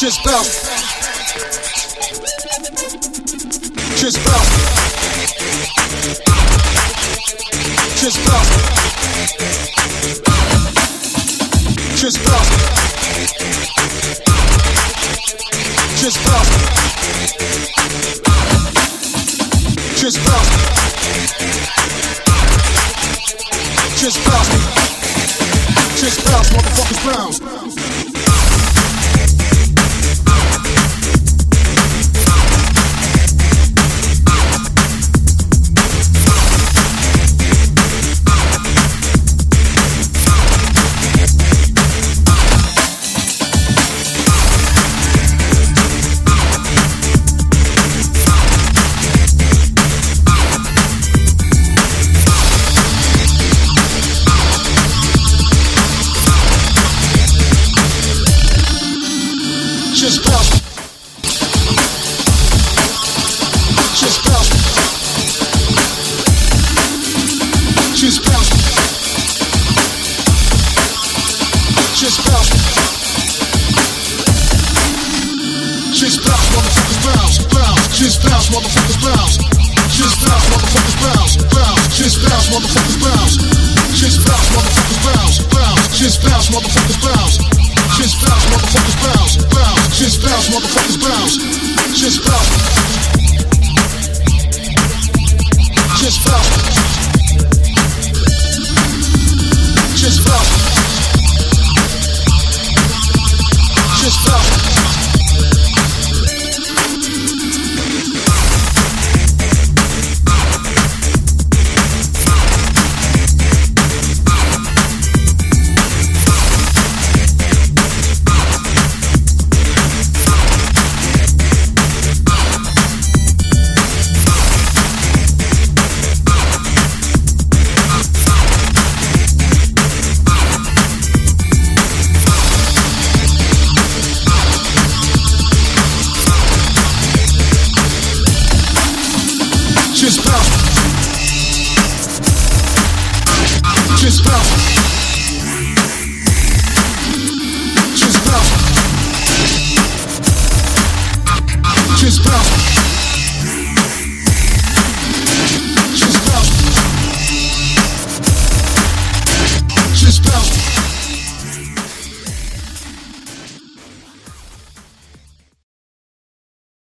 Just bounce. Just bounce. Just bounce. Just bounce. Just bounce. Just bounce. Just bounce. Just bounce, motherfuckers bounce. Just bounce. Motherfuckers bounce, bounce. Just bounce, motherfuckers bounce. Bounce. Just bounce, motherfuckers bounce, bounce. Just bounce, motherfuckers bounce. Just bounce. Just bounce. Just bounce. Just bounce. Just bounce.